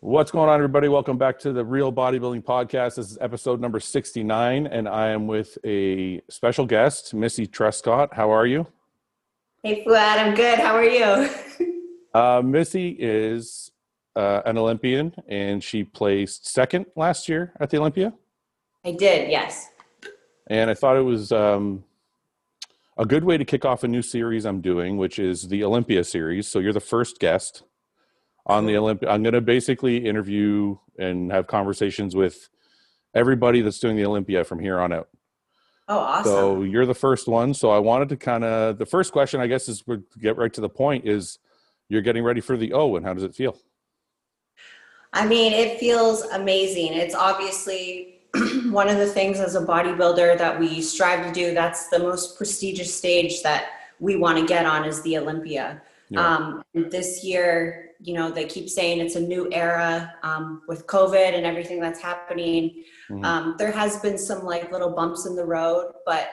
What's going on, everybody? Welcome back to the Real Bodybuilding Podcast. This is episode number 69, and I am with a special guest, Missy Truscott. How are you? Hey, Fouad, I'm good. How are you? Uh, Missy is uh, an Olympian, and she placed second last year at the Olympia. I did, yes. And I thought it was um, a good way to kick off a new series I'm doing, which is the Olympia series. So you're the first guest on the Olympia. I'm going to basically interview and have conversations with everybody that's doing the Olympia from here on out. Oh, awesome. So you're the first one. So I wanted to kind of the first question, I guess, is we get right to the point. Is you're getting ready for the O, and how does it feel? I mean, it feels amazing. It's obviously one of the things as a bodybuilder that we strive to do. That's the most prestigious stage that we want to get on is the Olympia. Yeah. Um, this year, you know, they keep saying it's a new era um, with COVID and everything that's happening. Mhm. Um, there has been some like little bumps in the road, but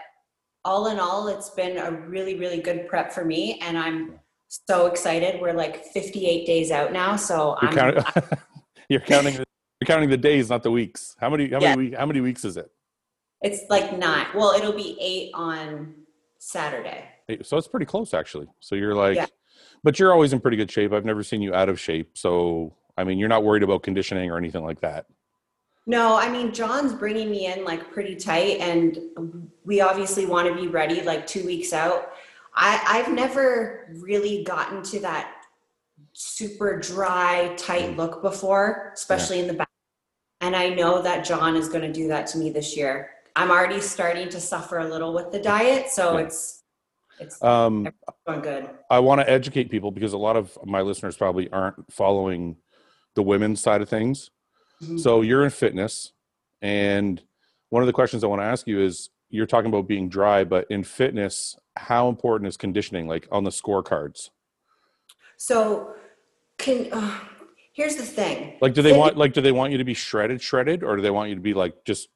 all in all, it's been a really, really good prep for me, and I'm so excited. We're like 58 days out now, so You're, I'm counting, you're counting. The, you're counting the days, not the weeks. How many? How Yeah. many? How many weeks is it? it's like nine. Well, it'll be eight on Saturday. So it's pretty close, actually. So you're like, Yeah. But you're always in pretty good shape. I've never seen you out of shape. So I mean, you're not worried about conditioning or anything like that. No, I mean John's bringing me in like pretty tight, and we obviously want to be ready like two weeks out. I, I've never really gotten to that super dry, tight mm. look before, especially in the back. And I know that John is going to do that to me this year. I'm already starting to suffer a little with the diet, so Yeah. it's it's Um, going good. I want to educate people because a lot of my listeners probably aren't following the women's side of things. Mhm. So you're in fitness, and one of the questions I want to ask you is you're talking about being dry, but in fitness, how important is conditioning, like on the scorecards? So, can uh, here's the thing. Like, do they want like do they want you to be shredded, shredded, or do they want you to be like just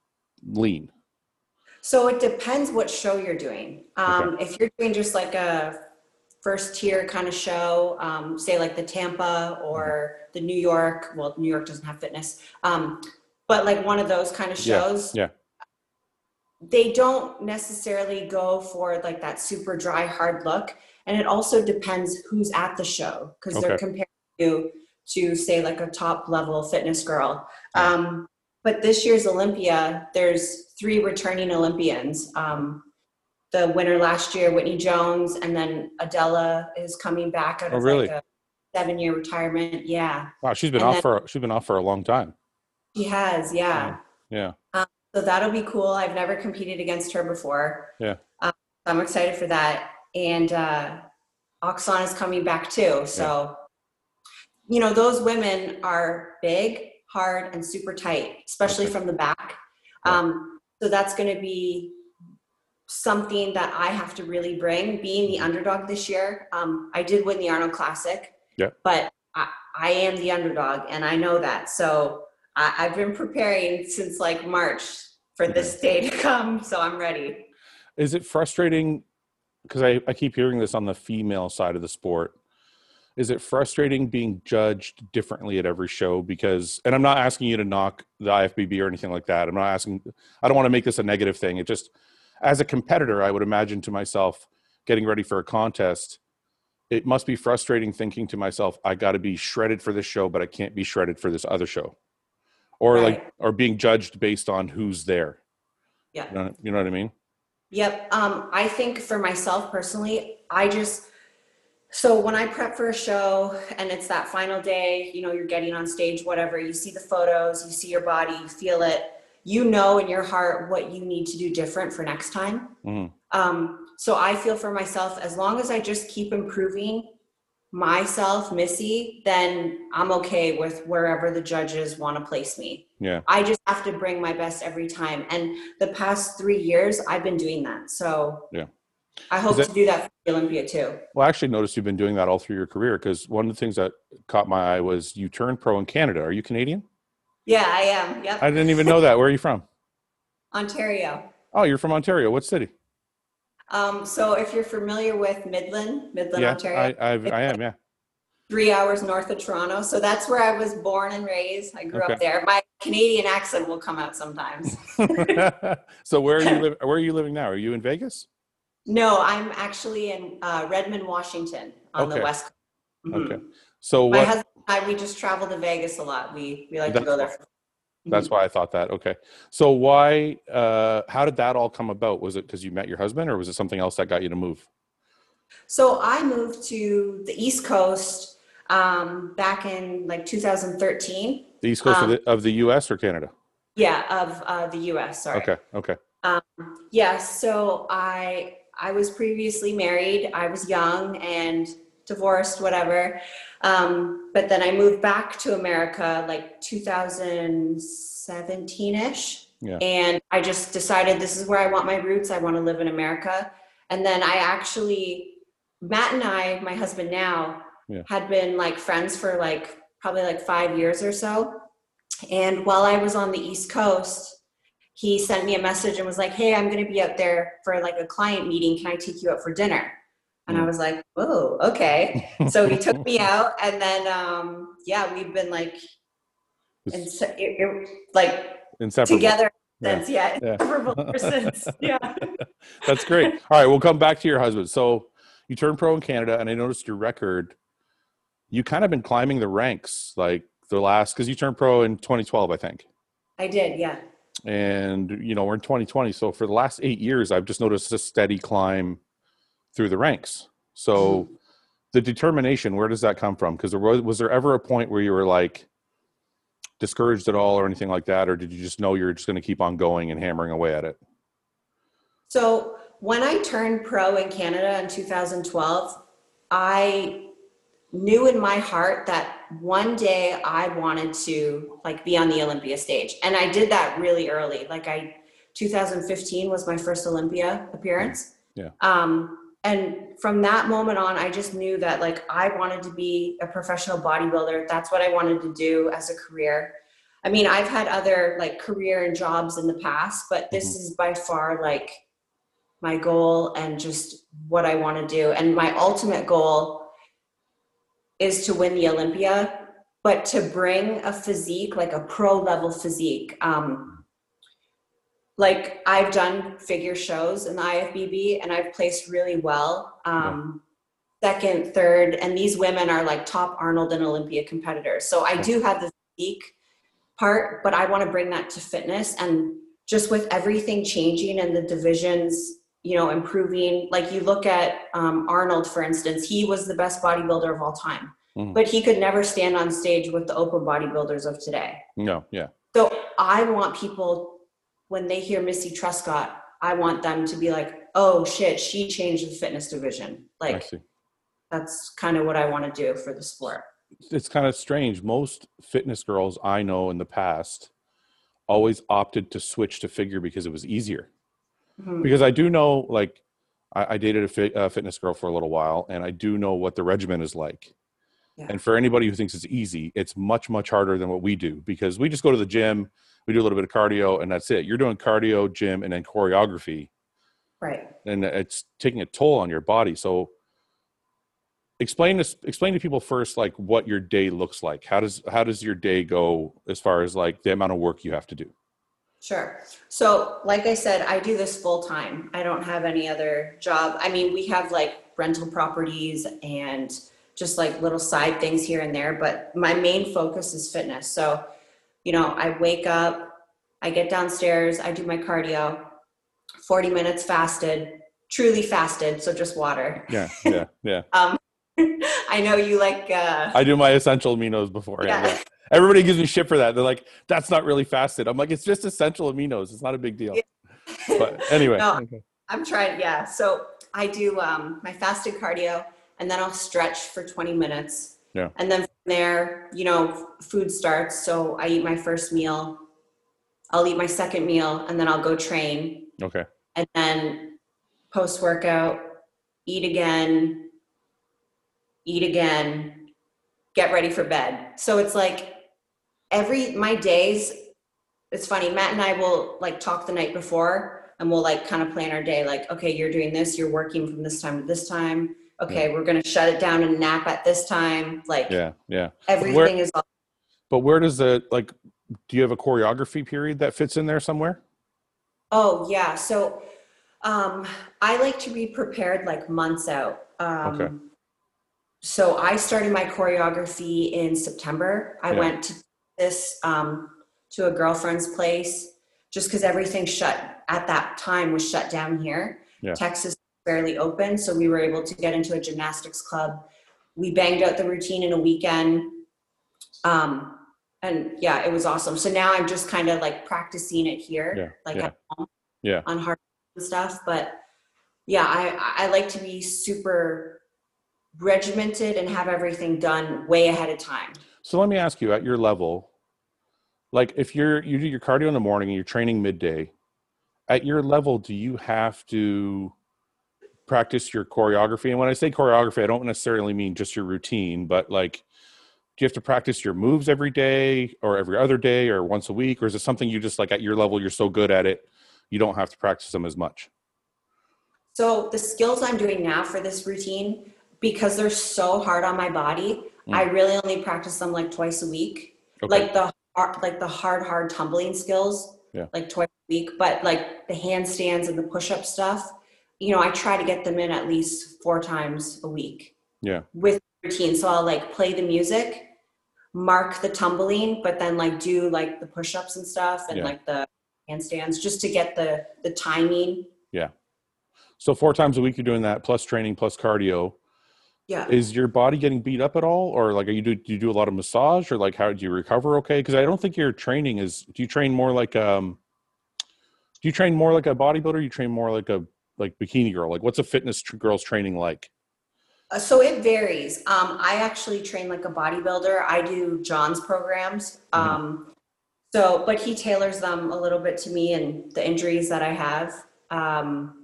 lean? So it depends what show you're doing. Um, If you're doing just like a first tier kind of show, um, say like the Tampa or the New York, well, New York doesn't have fitness, um, but like one of those kind of Yeah, shows, yeah. they don't necessarily go for like that super dry, hard look. And it also depends who's at the show because they're Okay. comparing you to say like a top level fitness girl. Um, but this year's Olympia, there's three returning Olympians. Um, the winner last year, Whitney Jones, and then Adela is coming back out Oh, of really? like a seven year retirement. Yeah, Wow, she's been And off then- for she's been off for a long time. she has. Yeah. Yeah, So that'll be cool. I've never competed against her before. Yeah. Um, I'm excited for that. And uh, Oksana is coming back too. So, you know, those women are big, hard, and super tight, especially from the back. Um, so that's going to be something that I have to really bring. Being the underdog this year, um, I did win the Arnold Classic. Yeah. But I, I am the underdog, and I know that. So I, I've been preparing since like March for this day to come, so I'm ready. is it frustrating because I, I keep hearing this on the female side of the sport is it frustrating being judged differently at every show? Because and i'm not asking you to knock the ifbb or anything like that. I'm not asking i don't want to make this a negative thing. It just as a competitor i would imagine to myself getting ready for a contest it must be frustrating thinking to myself i got to be shredded for this show but i can't be shredded for this other show. Or like or being judged based on who's there. Yeah. you know, you know what i mean? Yep. Um, I think for myself personally, I just so when I prep for a show and it's that final day, you know, you're getting on stage, whatever, you see the photos, you see your body, you feel it, you know in your heart what you need to do different for next time. Mhm. Um, so I feel for myself, as long as I just keep improving myself, Missy, then I'm okay with wherever the judges want to place me. yeah I just have to bring my best every time. And the past three years, I've been doing that. So Yeah. I hope Is to do that for the Olympia too. Well, I actually noticed you've been doing that all through your career because one of the things that caught my eye was you turned pro in Canada. Are you Canadian? Yeah, I am. Yep. I didn't even know that. Where are you from? Ontario. Oh, you're from Ontario. What city? Um, so if you're familiar with Midland, Midland, yeah, Ontario, I, I've, I am. Yeah. three hours north of Toronto. So that's where I was born and raised. I grew Okay. up there. My Canadian accent will come out sometimes. so where are you li- where are you living now? Are you in Vegas? No, I'm actually in uh, Redmond, Washington on Okay. the west coast. Mhm. Okay. So My what husband and I, we just travel to Vegas a lot. We we like to go there. For, that's why I thought that. Okay. So why uh how did that all come about? Was it because you met your husband or was it something else that got you to move? So I moved to the East Coast um, back in like 2013. The east coast Um, of, the, of the US or Canada? Yeah, of uh, the U.S. Sorry. Okay. Okay. Yeah. So I I was previously married. I was young and divorced, whatever. Um, but then I moved back to America like 2017 ish. Yeah. And I just decided this is where I want my roots. I want to live in America. And then I actually, Matt and I, my husband now, Yeah. had been like friends for like probably like five years or so. And while I was on the East Coast, he sent me a message and was like, Hey, I'm going to be up there for like a client meeting. Can I take you out for dinner? And I Mm. was like, Whoa, okay. So he took me out. And then, um, yeah, we've been like, and so, it, it, like Inseparable. together since, yeah, Yeah. since. Yeah. That's great. All right, we'll come back to your husband. So you turned pro in Canada, and I noticed your record. You kind of been climbing the ranks, like the last, because you turned pro in 2012, I think, I did. Yeah. And you know we're in 2020. So for the last eight years, I've just noticed a steady climb through the ranks. So mm-hmm. the determination, where does that come from? Because there was, was there ever a point where you were like discouraged at all, or anything like that, or did you just know you're just going to keep on going and hammering away at it? So when I turned pro in Canada in 2012, I knew in my heart that one day I wanted to like be on the Olympia stage. And I did that really early. Like I 2015 was my first Olympia appearance. Yeah. Um and from that moment on I just knew that like I wanted to be a professional bodybuilder. That's what I wanted to do as a career. I mean, I've had other like career and jobs in the past, but this is by far like my goal and just what I want to do. And my ultimate goal is to win the Olympia, but to bring a physique, like a pro level physique. Um, like I've done figure shows in the IFBB and I've placed really well. Um, Second, third, and these women are like top Arnold and Olympia competitors. So I do have the physique part, but I want to bring that to fitness. And just with everything changing and the divisions you know improving like you look at um, arnold for instance he was the best bodybuilder of all time Mhm. but he could never stand on stage with the open bodybuilders of today No, yeah, so i want people when they hear missy truscott i want them to be like oh shit she changed the fitness division like that's kind of what i want to do for the sport it's kind of strange. Most fitness girls I know in the past always opted to switch to figure because it was easier. Mhm. Because I do know, like, I, I dated a fi- uh, fitness girl for a little while, and I do know what the regimen is like. Yeah. And for anybody who thinks it's easy, it's much, much harder than what we do because we just go to the gym, we do a little bit of cardio, and that's it. You're doing cardio, gym, and then choreography, right and it's taking a toll on your body. So, explain this explain to people first like what your day looks like how does how does your day go as far as like the amount of work you have to do Sure. So, like I said, I do this full time. I don't have any other job. I mean, we have like rental properties and just like little side things here and there, but my main focus is fitness. So, you know, I wake up, I get downstairs, I do my cardio, 40 minutes fasted, truly fasted, so just water. yeah yeah yeah Um, I know you like, uh, i do my essential aminos before yeah. Yeah. yeah. everybody gives me shit for that they're like that's not really fasted i'm like it's just essential aminos it's not a big deal but anyway No. okay. I'm trying, yeah. So I do um, my fasted cardio and then I'll stretch for 20 minutes. Yeah. And then from there, you know, food starts. So I eat my first meal, I'll eat my second meal, and then I'll go train. okay And then post workout, eat again, eat again, get ready for bed. So it's like every, my days, it's funny, Matt and I will like talk the night before and we'll like kind of plan our day like, okay, you're doing this, you're working from this time to this time, okay, we're going to shut it down and nap at this time. Like Yeah, yeah. everything Where- is all But where does the like? Do you have a choreography period that fits in there somewhere? Oh, yeah. So um, I like to be prepared like months out. Um, Okay. So I started my choreography in September. I Yeah. went to this um, to a girlfriend's place just because everything shut at that time was shut down here. Yeah. Texas fairly open, so we were able to get into a gymnastics club. We banged out the routine in a weekend. Um, and yeah, it was awesome. So now I'm just kind of like practicing it here, Yeah, like yeah. at home, Yeah. on hard stuff. But yeah, I I like to be super regimented and have everything done way ahead of time. So let me ask you, at your level, like if you're you do your cardio in the morning and you're training midday, at your level, do you have to practice your choreography? And when I say choreography, I don't necessarily mean just your routine, but like do you have to practice your moves every day or every other day or once a week? Or is it something you just like at your level, you're so good at it, you don't have to practice them as much? So the skills I'm doing now for this routine, because they're so hard on my body, Mm. I really only practice them like twice a week. Okay. Like the hard, like the hard, hard tumbling skills, Yeah. like twice a week. But like the handstands and the push-up stuff, you know, I try to get them in at least four times a week yeah. with routine. So I'll like play the music, mark the tumbling, but then like do like the push-ups and stuff and Yeah. like the handstands just to get the the timing. Yeah. So four times a week you're doing that plus training plus cardio. Yeah. is your body getting beat up at all or like are you do, do you do a lot of massage or like how do you recover okay because i don't think your training is do you train more like um do you train more like a bodybuilder you train more like a like bikini girl like what's a fitness tr- girl's training like Uh, So it varies. Um, I actually train like a bodybuilder. I do John's programs. Mhm. Um, so, but he tailors them a little bit to me and the injuries that I have. Um,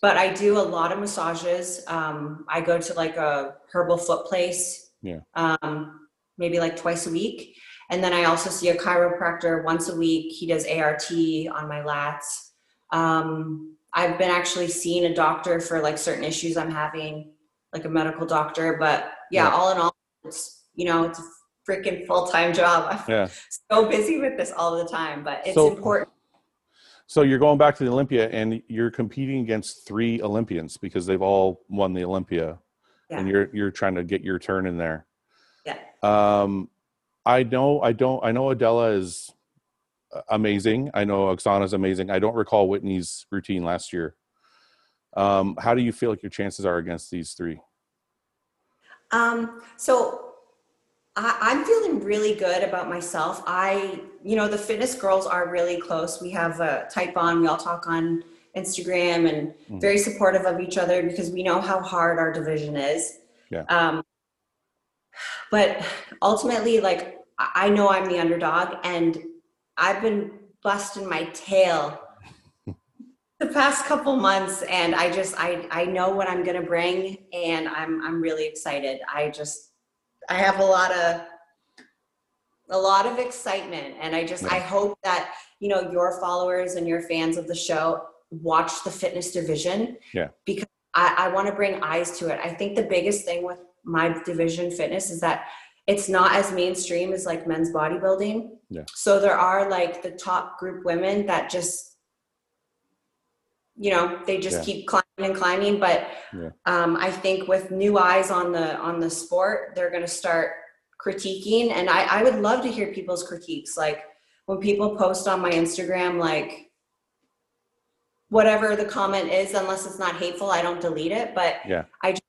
but I do a lot of massages. Um, I go to like a herbal foot place. Yeah. Um, maybe like twice a week. And then I also see a chiropractor once a week. He does ART on my lats. Um, I've been actually seeing a doctor for like certain issues I'm having like a medical doctor. But yeah, Yeah. all in all, it's you know, it's a freaking full time job. I'm yeah so busy with this all the time, but it's So- important. So you're going back to the olympia and you're competing against three olympians because they've all won the olympia and you're you're trying to get your turn in there. Yeah. um i know i don't i know adela is amazing. I know oksana's amazing. I don't recall whitney's routine last year. Um how do you feel like your chances are against these three? Um, so I, I'm feeling really good about myself. I, you know, the fitness girls are really close. We have a type on, we all talk on Instagram and Mhm. very supportive of each other because we know how hard our division is. Yeah. Um, but ultimately, like, I I know I'm the underdog and I've been busting my tail the past couple months and I just I I know what I'm gonna bring and I'm I'm really excited. I just I have a lot of a lot of excitement and I just Yeah. I hope that you know your followers and your fans of the show watch the fitness division. Yeah. Because I, I want to bring eyes to it. I think the biggest thing with my division fitness is that it's not as mainstream as like men's bodybuilding. Yeah. So there are like the top group women that just you know they just Yeah. keep climbing and climbing but Yeah. um, i think with new eyes on the on the sport they're going to start critiquing and I, I would love to hear people's critiques like when people post on my instagram like whatever the comment is unless it's not hateful i don't delete it but Yeah. i just,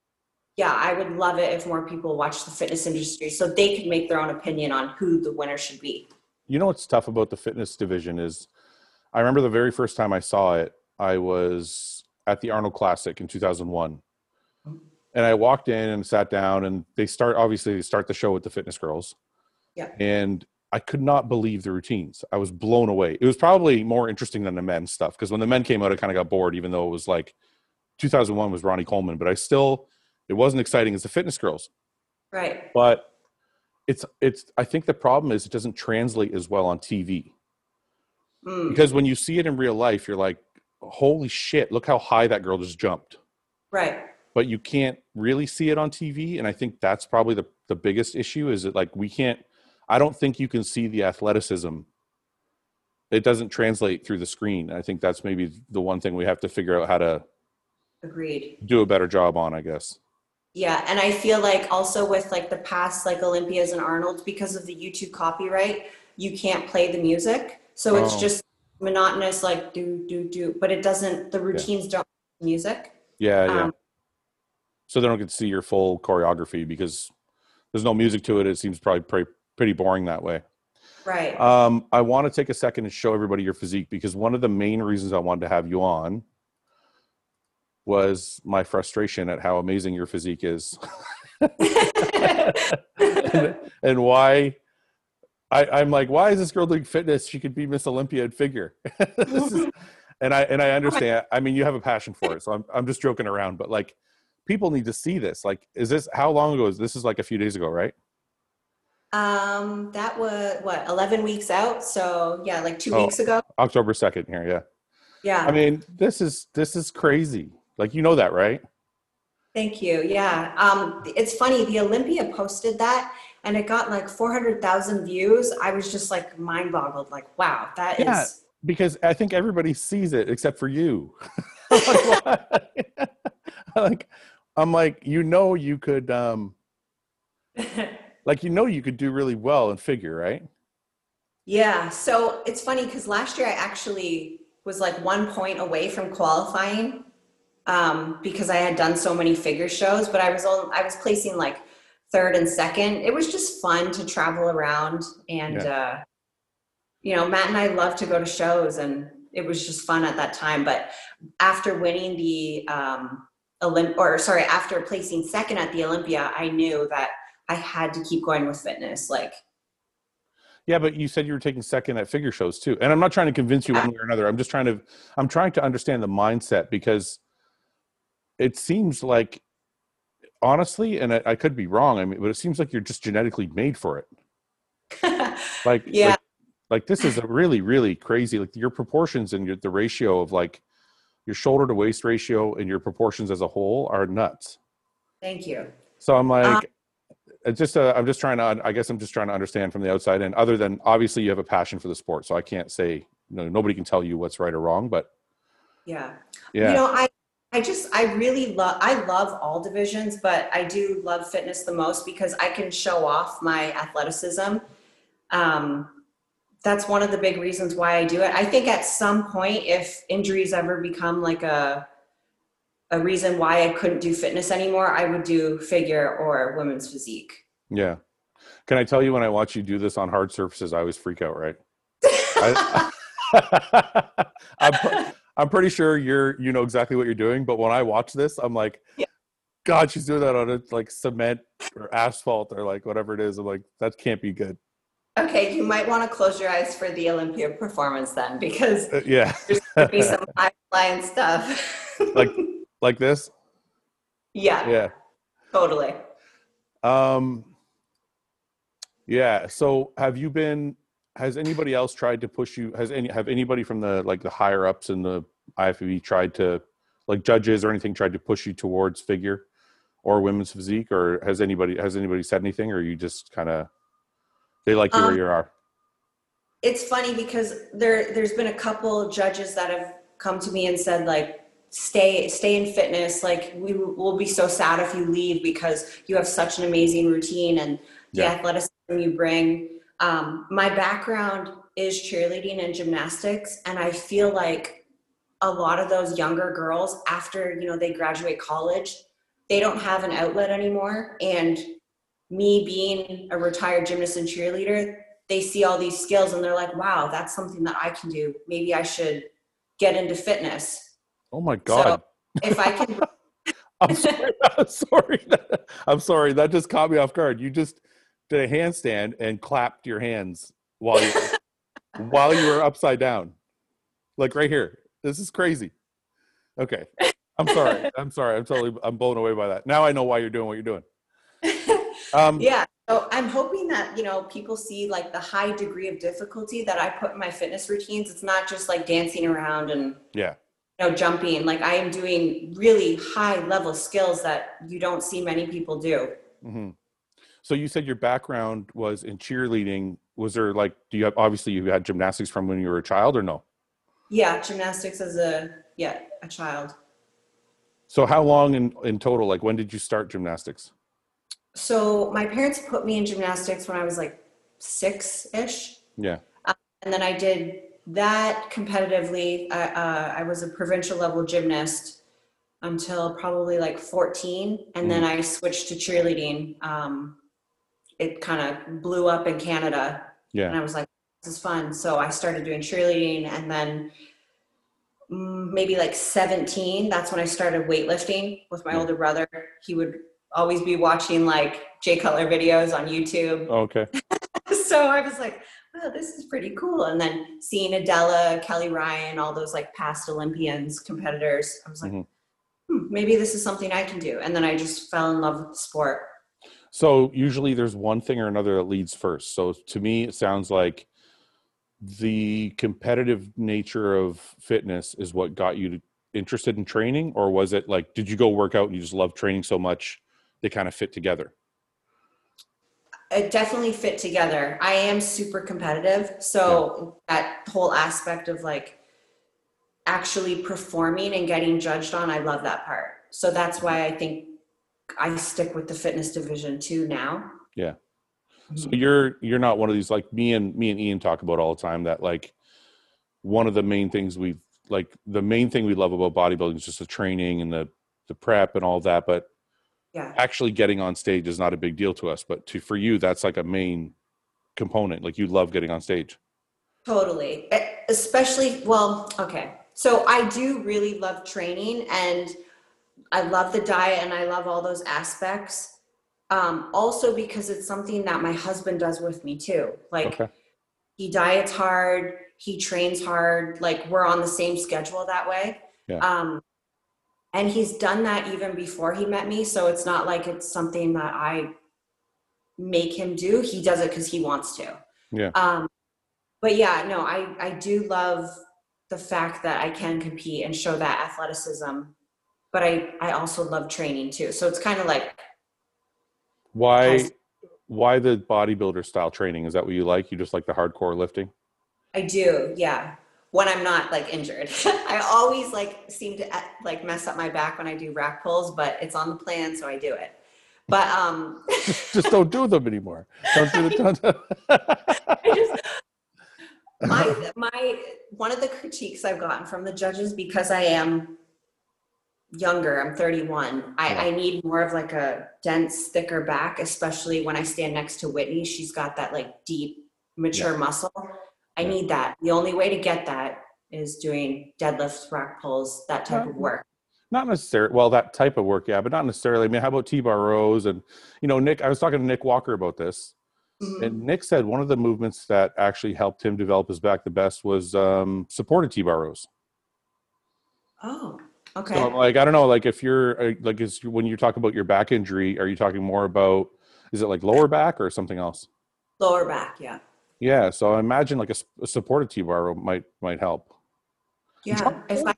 yeah i would love it if more people watch the fitness industry so they could make their own opinion on who the winner should be you know what's tough about the fitness division is i remember the very first time i saw it i was at the arnold classic in 2001 and i walked in and sat down and they start obviously they start the show with the fitness girls. Yeah. and i could not believe the routines. I was blown away. It was probably more interesting than the men's stuff because when the men came out i kind of got bored even though it was like 2001 was ronnie coleman. But i still it wasn't exciting as the fitness girls. Right. But it's it's i think the problem is it doesn't translate as well on tv Mm, because when you see it in real life you're like holy shit look how high that girl just jumped right but you can't really see it on TV. And I think that's probably the, the biggest issue is that like we can't, I don't think you can see the athleticism. It doesn't translate through the screen. I think that's maybe the one thing we have to figure out how to Agreed. do a better job on, I guess. Yeah, and I feel like also with like the past like Olympias and Arnold's because of the YouTube copyright, you can't play the music. So it's Oh. just monotonous like do do do, but it doesn't the routines don't music. Yeah, yeah. Um, so they don't get to see your full choreography because there's no music to it. It seems probably pretty, pretty boring that way. Right. Um, I want to take a second and show everybody your physique because one of the main reasons I wanted to have you on was my frustration at how amazing your physique is and, and why I, I'm like, why is this girl doing fitness? She could be Miss Olympia in figure. Is- and I and I understand. I mean, you have a passion for it, so I'm I'm just joking around. But like, people need to see this. Like, is this how long ago is this? Is like a few days ago, right? um that was what 11 weeks out, so yeah, like 2 Oh. weeks ago. October second here. Yeah. Yeah. I mean, this is this is crazy. Like, you know that, right? Thank you. Yeah. Um, it's funny. The Olympia posted that and it got like 400,000 views. I was just like mind boggled. Like, wow, that is. Yeah. Because I think everybody sees it except for you. like, like, I'm like, you know, you could, um, like, you know, you could do really well in figure, right? yeah. So it's funny because last year I actually was like one point away from qualifying um, because I had done so many figure shows, but I was on, I was placing like third and second. It was just fun to travel around and, uh, you know, Matt and I love to go to shows and it was just fun at that time. But after winning the um, Olymp or sorry, after placing second at the Olympia, I knew that I had to keep going with fitness. Like, Yeah, but you said you were taking second at figure shows too. And I'm not trying to convince you one way or another. I'm just trying to I'm trying to understand the mindset because it seems like honestly, and I, I could be wrong, I mean, but it seems like you're just genetically made for it. Like Yeah. like, like this is a really, really crazy like your proportions and your the ratio of like your shoulder to waist ratio and your proportions as a whole are nuts. thank you. So I'm like, Uh, it's just uh, I'm just trying to I guess I'm just trying to understand from the outside. And other than obviously you have a passion for the sport, so I can't say you know nobody can tell you what's right or wrong. But Yeah. yeah, You know, I I just I really love I love all divisions, but I do love fitness the most because I can show off my athleticism. Um, that's one of the big reasons why I do it. I think at some point, if injuries ever become like a a reason why I couldn't do fitness anymore, I would do figure or women's physique. yeah. Can I tell you when I watch you do this on hard surfaces, I always freak out, right? I, pre- I'm pretty sure you're you know exactly what you're doing, but when I watch this, I'm like, Yeah. God, she's doing that on a, like cement or asphalt or like whatever it is. I'm like, that can't be good. okay, you might want to close your eyes for the Olympia performance then, because Uh, yeah, there's to be some high flying stuff. like like this. yeah, Yeah. totally. Um, yeah. So have you been, has anybody else tried to push you? Has any, have anybody from the, like the higher ups in the IFBB tried to, like judges or anything tried to push you towards figure or women's physique or has anybody, has anybody said anything or you just kind of, they like you where Um, you are? It's funny because there there's been a couple judges that have come to me and said like stay stay in fitness like we will be so sad if you leave because you have such an amazing routine and the Yeah. athleticism you bring um, my background is cheerleading and gymnastics and i feel like a lot of those younger girls after you know they graduate college they don't have an outlet anymore and me being a retired gymnast and cheerleader they see all these skills and they're like, wow, that's something that I can do. Maybe I should get into fitness. Oh my God. If I can, I'm sorry. I'm sorry. I'm sorry. That just caught me off guard. You just did a handstand and clapped your hands while you while you were upside down, like right here. This is crazy. Okay. I'm sorry. I'm sorry. I'm totally. I'm blown away by that. Now I know why you're doing what you're doing. Um, yeah. So I'm hoping that, you know, people see like the high degree of difficulty that I put in my fitness routines. It's not just like dancing around and, Yeah. You know, jumping. Like I am doing really high level skills that you don't see many people do. hmm So you said your background was in cheerleading. Was there like, do you have, obviously you had gymnastics from when you were a child or no? Yeah, gymnastics as a yeah a child. So how long in, in total, like when did you start gymnastics? So my parents put me in gymnastics when I was like six ish. Yeah. and then I did that competitively. I, uh, I was a provincial level gymnast until probably like 14, and then I switched to cheerleading. Um, it kind of blew up in Canada, Yeah. and I was like, "This is fun." So I started doing cheerleading, and then mm, maybe like 17, that's when I started weightlifting with my Yeah. older brother. He would always be watching like Jay Cutler videos on YouTube Okay. so I was like, wow, this is pretty cool. And then seeing Adela, Kelly Ryan, all those like past Olympians, competitors, I was like, Mhm. hmm, maybe this is something I can do. And then I just fell in love with the sport. So usually there's one thing or another that leads first. So to me, it sounds like the competitive nature of fitness is what got you interested in training, or was it like, did you go work out and you just love training so much they kind of fit together? It definitely fit together. I am super competitive. So that whole aspect of like actually performing and getting judged on, I love that part. So that's why I think I stick with the fitness division too now. Yeah. So mm-hmm. you're you're not one of these like me and me and Ian talk about all the time that like one of the main things we like the main thing we love about bodybuilding is just the training and the the prep and all that, but Yeah. actually getting on stage is not a big deal to us. But to for you, that's like a main component. Like you love getting on stage. Totally. Especially, well, okay. So I do really love training and I love the diet and I love all those aspects. Um, also because it's something that my husband does with me too. Like Okay. he diets hard, he trains hard, like we're on the same schedule that way. Yeah. Um, and he's done that even before he met me. So it's not like it's something that I make him do. He does it because he wants to. Yeah. Um, but yeah, no, I, I do love the fact that I can compete and show that athleticism. But I, I also love training too. So it's kind of like Why why the bodybuilder style training? Is that what you like? You just like the hardcore lifting? I do, yeah. When I'm not like injured, I always like seem to uh, like mess up my back when I do rack pulls, but it's on the plan, so I do it. But um, just don't do them anymore. Don't do the don't I just my my one of the critiques I've gotten from the judges because I am younger, I'm 31. I, I need more of like a dense, thicker back, especially when I stand next to Whitney. She's got that like deep, mature muscle. I Yeah. need that. The only way to get that is doing deadlifts, rack pulls, that type of work. Not necessarily. Well, that type of work, yeah, but not necessarily. I mean, how about T-bar rows? And you know, Nick, I was talking to Nick Walker about this, Mhm. and Nick said one of the movements that actually helped him develop his back the best was um, supported T-bar rows. Oh, okay. So, I'm like, I don't know, like if you're uh, like, is when you talk about your back injury, are you talking more about? Is it like lower back or something else? Lower back, yeah. Yeah. So I imagine like a supported T-bar might might help. Yeah. If I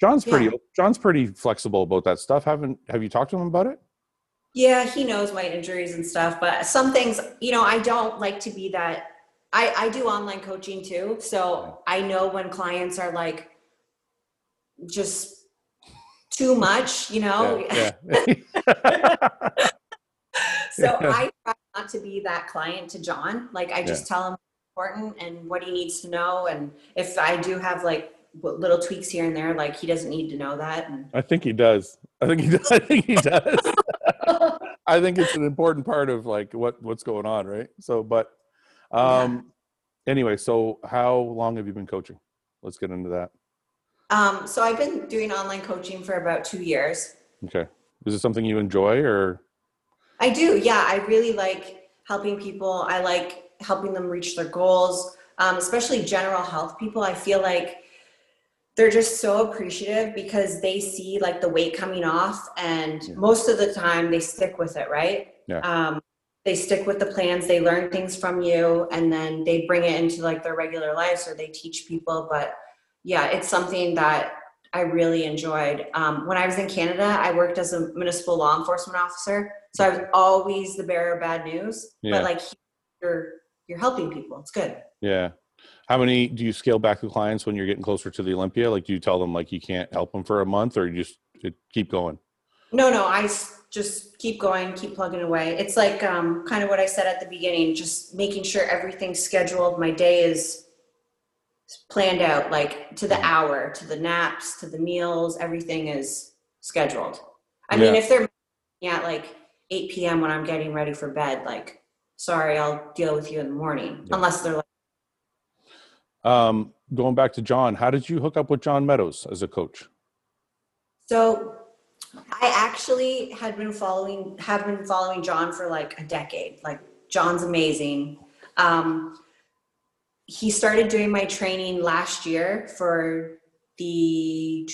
John's pretty. Yeah. John's pretty flexible about that stuff. Haven't have you talked to him about it? Yeah, he knows my injuries and stuff, but some things, you know, I don't like to be that. I, I do online coaching too. So I know when clients are like just too much, you know. Yeah. yeah. so I try not to be that client to John. Like I just tell him important and what he needs to know. And if I do have like little tweaks here and there, like he doesn't need to know that. And I think he does. I think he does. I think he does. I think it's an important part of like what what's going on, right? So, but um, anyway, so how long have you been coaching? Let's get into that. Um, so I've been doing online coaching for about two years. Okay, is it something you enjoy or? I do. Yeah, I really like helping people. I like helping them reach their goals, um, especially general health people. I feel like they're just so appreciative because they see like the weight coming off, and Yeah. most of the time they stick with it, right? Yeah. Um, they stick with the plans. They learn things from you, and then they bring it into like their regular lives, or they teach people. But yeah, it's something that I really enjoyed. Um, when I was in Canada, I worked as a municipal law enforcement officer, so I was always the bearer of bad news. Yeah. But like you're you're helping people. It's good. Yeah. How many do you scale back the clients when you're getting closer to the Olympia? Like, do you tell them like you can't help them for a month, or you just keep going? No, no, I just keep going, keep plugging away. It's like um, kind of what I said at the beginning, just making sure everything's scheduled. My day is planned out, like to the hour, to the naps, to the meals. Everything is scheduled. I mean, if they're at like 8 p.m. when I'm getting ready for bed, like, sorry, I'll deal with you in the morning, Yeah. unless they're like, Um, going back to John, how did you hook up with John Meadows as a coach? So I actually had been following have been following John for like a decade. Like John's amazing. Um, he started doing my training last year for the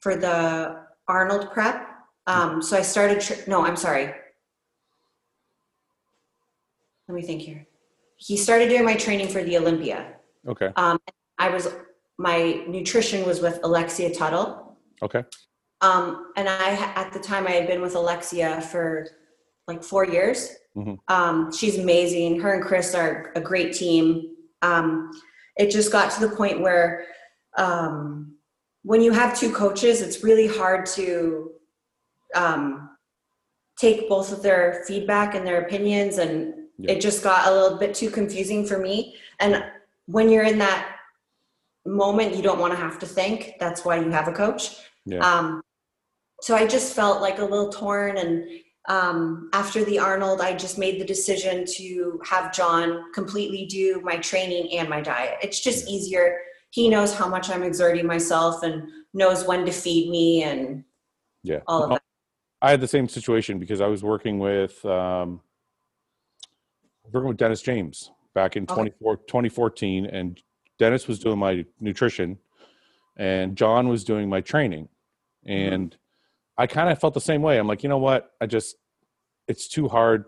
for the Arnold prep. Um, so I started. Tra- no, I'm sorry. Let me think here. He started doing my training for the Olympia. Okay. Um, I was my nutrition was with Alexia Tuttle. Okay. Um, and I, at the time, I had been with Alexia for like four years. Mhm. Um, she's amazing. Her and Chris are a great team. Um, it just got to the point where um, when you have two coaches, it's really hard to um, take both of their feedback and their opinions. And Yeah. it just got a little bit too confusing for me. And when you're in that moment, you don't want to have to think. That's why you have a coach. Yeah. Um, so I just felt like a little torn. And um, after the Arnold, I just made the decision to have John completely do my training and my diet. It's just easier. He knows how much I'm exerting myself and knows when to feed me and Yeah. all of that. I had the same situation because I was working with um, working with Dennis James back in Okay. 24 2014, and Dennis was doing my nutrition, and John was doing my training, Mm-hmm. I kind of felt the same way. I'm like, you know what? I just it's too hard.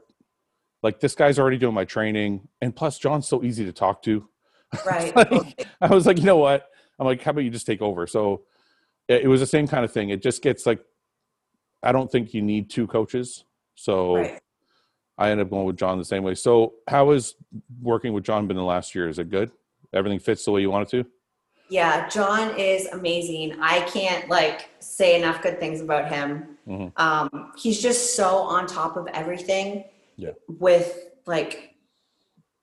Like this guy's already doing my training, and plus John's so easy to talk to. Right. Like, I was like, you know what? I'm like, how about you just take over? So it, it was the same kind of thing. It just gets like, I don't think you need two coaches. So right. I ended up going with John the same way. So how has working with John been the last year? Is it good? Everything fits the way you want it to? Yeah, John is amazing. I can't like say enough good things about him. Mhm. Um, he's just so on top of everything. Yeah. With like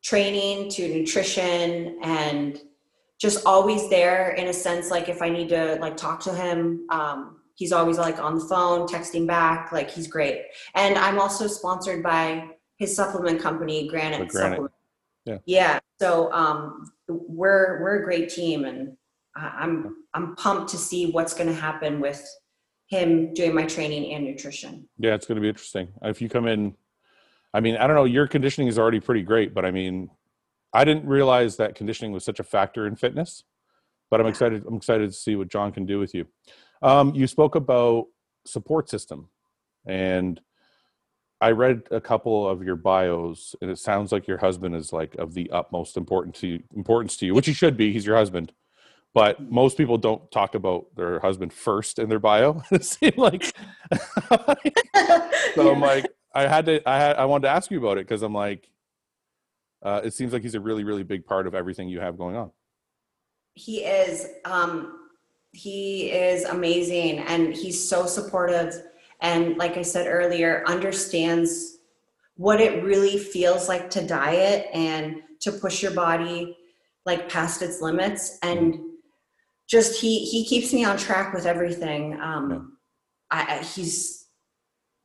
training to nutrition and just always there in a sense like if I need to like talk to him, um, he's always like on the phone, texting back, like he's great. And I'm also sponsored by his supplement company, Granite, Granite. Supplement. Yeah. Yeah. So um, we're we're a great team, and I'm I'm pumped to see what's going to happen with him doing my training and nutrition. Yeah, it's going to be interesting. If you come in, I mean, I don't know, your conditioning is already pretty great, but I mean, I didn't realize that conditioning was such a factor in fitness. But I'm Yeah. excited. I'm excited to see what John can do with you. Um, you spoke about support system, and I read a couple of your bios, and it sounds like your husband is like of the utmost importance to you, importance to you, which he should be. He's your husband. But most people don't talk about their husband first in their bio. it seemed like so I'm like, I had to, I had, I wanted to ask you about it because I'm like, uh, it seems like he's a really, really big part of everything you have going on. he is um, he is amazing, and he's so supportive. And like I said earlier, understands what it really feels like to diet and to push your body like past its limits and just he he keeps me on track with everything um I, I he's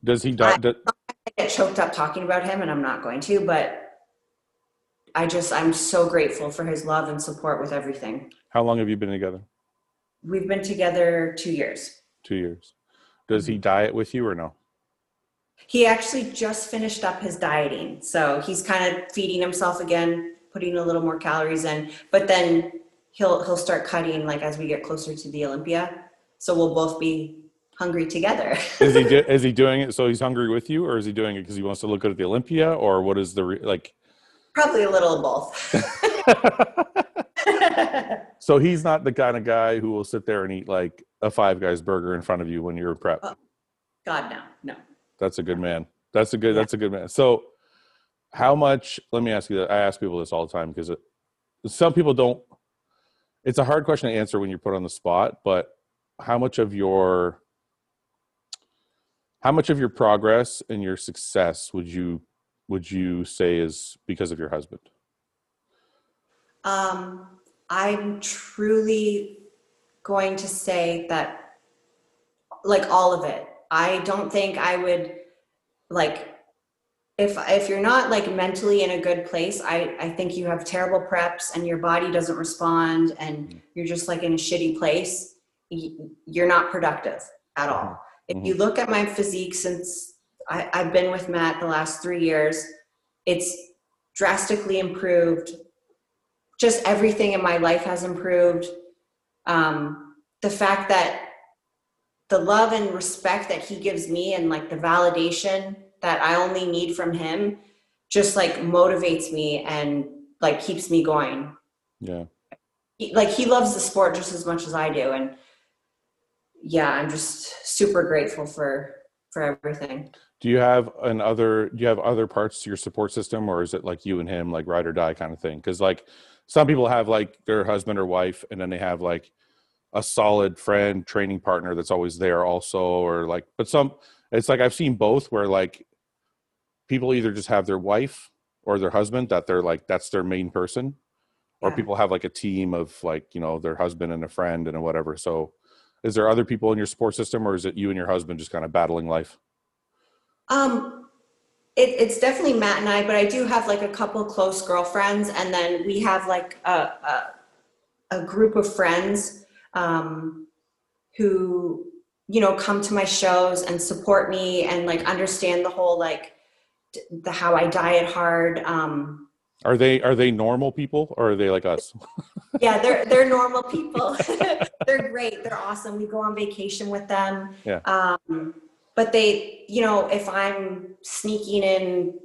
Does he? die? I- do- I get choked up talking about him and I'm not going to but I just I'm so grateful for his love and support with everything how long have you been together? we've been together 2 years Two years. Does he diet with you or no? he actually just finished up his dieting so he's kind of feeding himself again putting a little more calories in but then he'll he'll start cutting like as we get closer to the olympia so we'll both be hungry together Is he do- is he doing it so he's hungry with you, or is he doing it because he wants to look good at the Olympia, or what is the re- like? probably a little of both So he's not the kind of guy who will sit there and eat like a Five Guys burger in front of you when you're prep. Oh. God, no, no. That's a good man. That's a good. Yeah. That's a good man. So, how much? Let me ask you. that. I ask people this all the time because uh, some people don't. It's a hard question to answer when you're put on the spot. But how much of your how much of your progress and your success would you would you say is because of your husband? Um, I'm truly going to say that, like all of it. I don't think I would like if if you're not like mentally in a good place. I I think you have terrible preps and your body doesn't respond and mm. you're just like in a shitty place. You're not productive at all. Mm-hmm. If mm-hmm. you look at my physique since I, I've been with Matt the last three years, it's drastically improved just everything in my life has improved. Um, the fact that the love and respect that he gives me and like the validation that I only need from him just like motivates me and like keeps me going. Yeah. He, like he loves the sport just as much as I do. And yeah, I'm just super grateful for, for everything. Do you have an other? Do you have other parts to your support system, or is it like you and him, like ride or die kind of thing? Because like some people have like their husband or wife, and then they have like a solid friend, training partner that's always there also, or like. But some, it's like I've seen both, where like people either just have their wife or their husband that they're like that's their main person, or Yeah. people have like a team of like you know their husband and a friend and whatever. So, is there other people in your support system, or is it you and your husband just kind of battling life? Um, it, it's definitely Matt and I, but I do have like a couple close girlfriends, and then we have like a a, a group of friends um, who you know come to my shows and support me and like understand the whole like the how I diet hard. Um, Are they are they normal people or are they like us? yeah, they're they're normal people. they're great. They're awesome. We go on vacation with them. Yeah. Um, but they, you know, if I'm sneaking in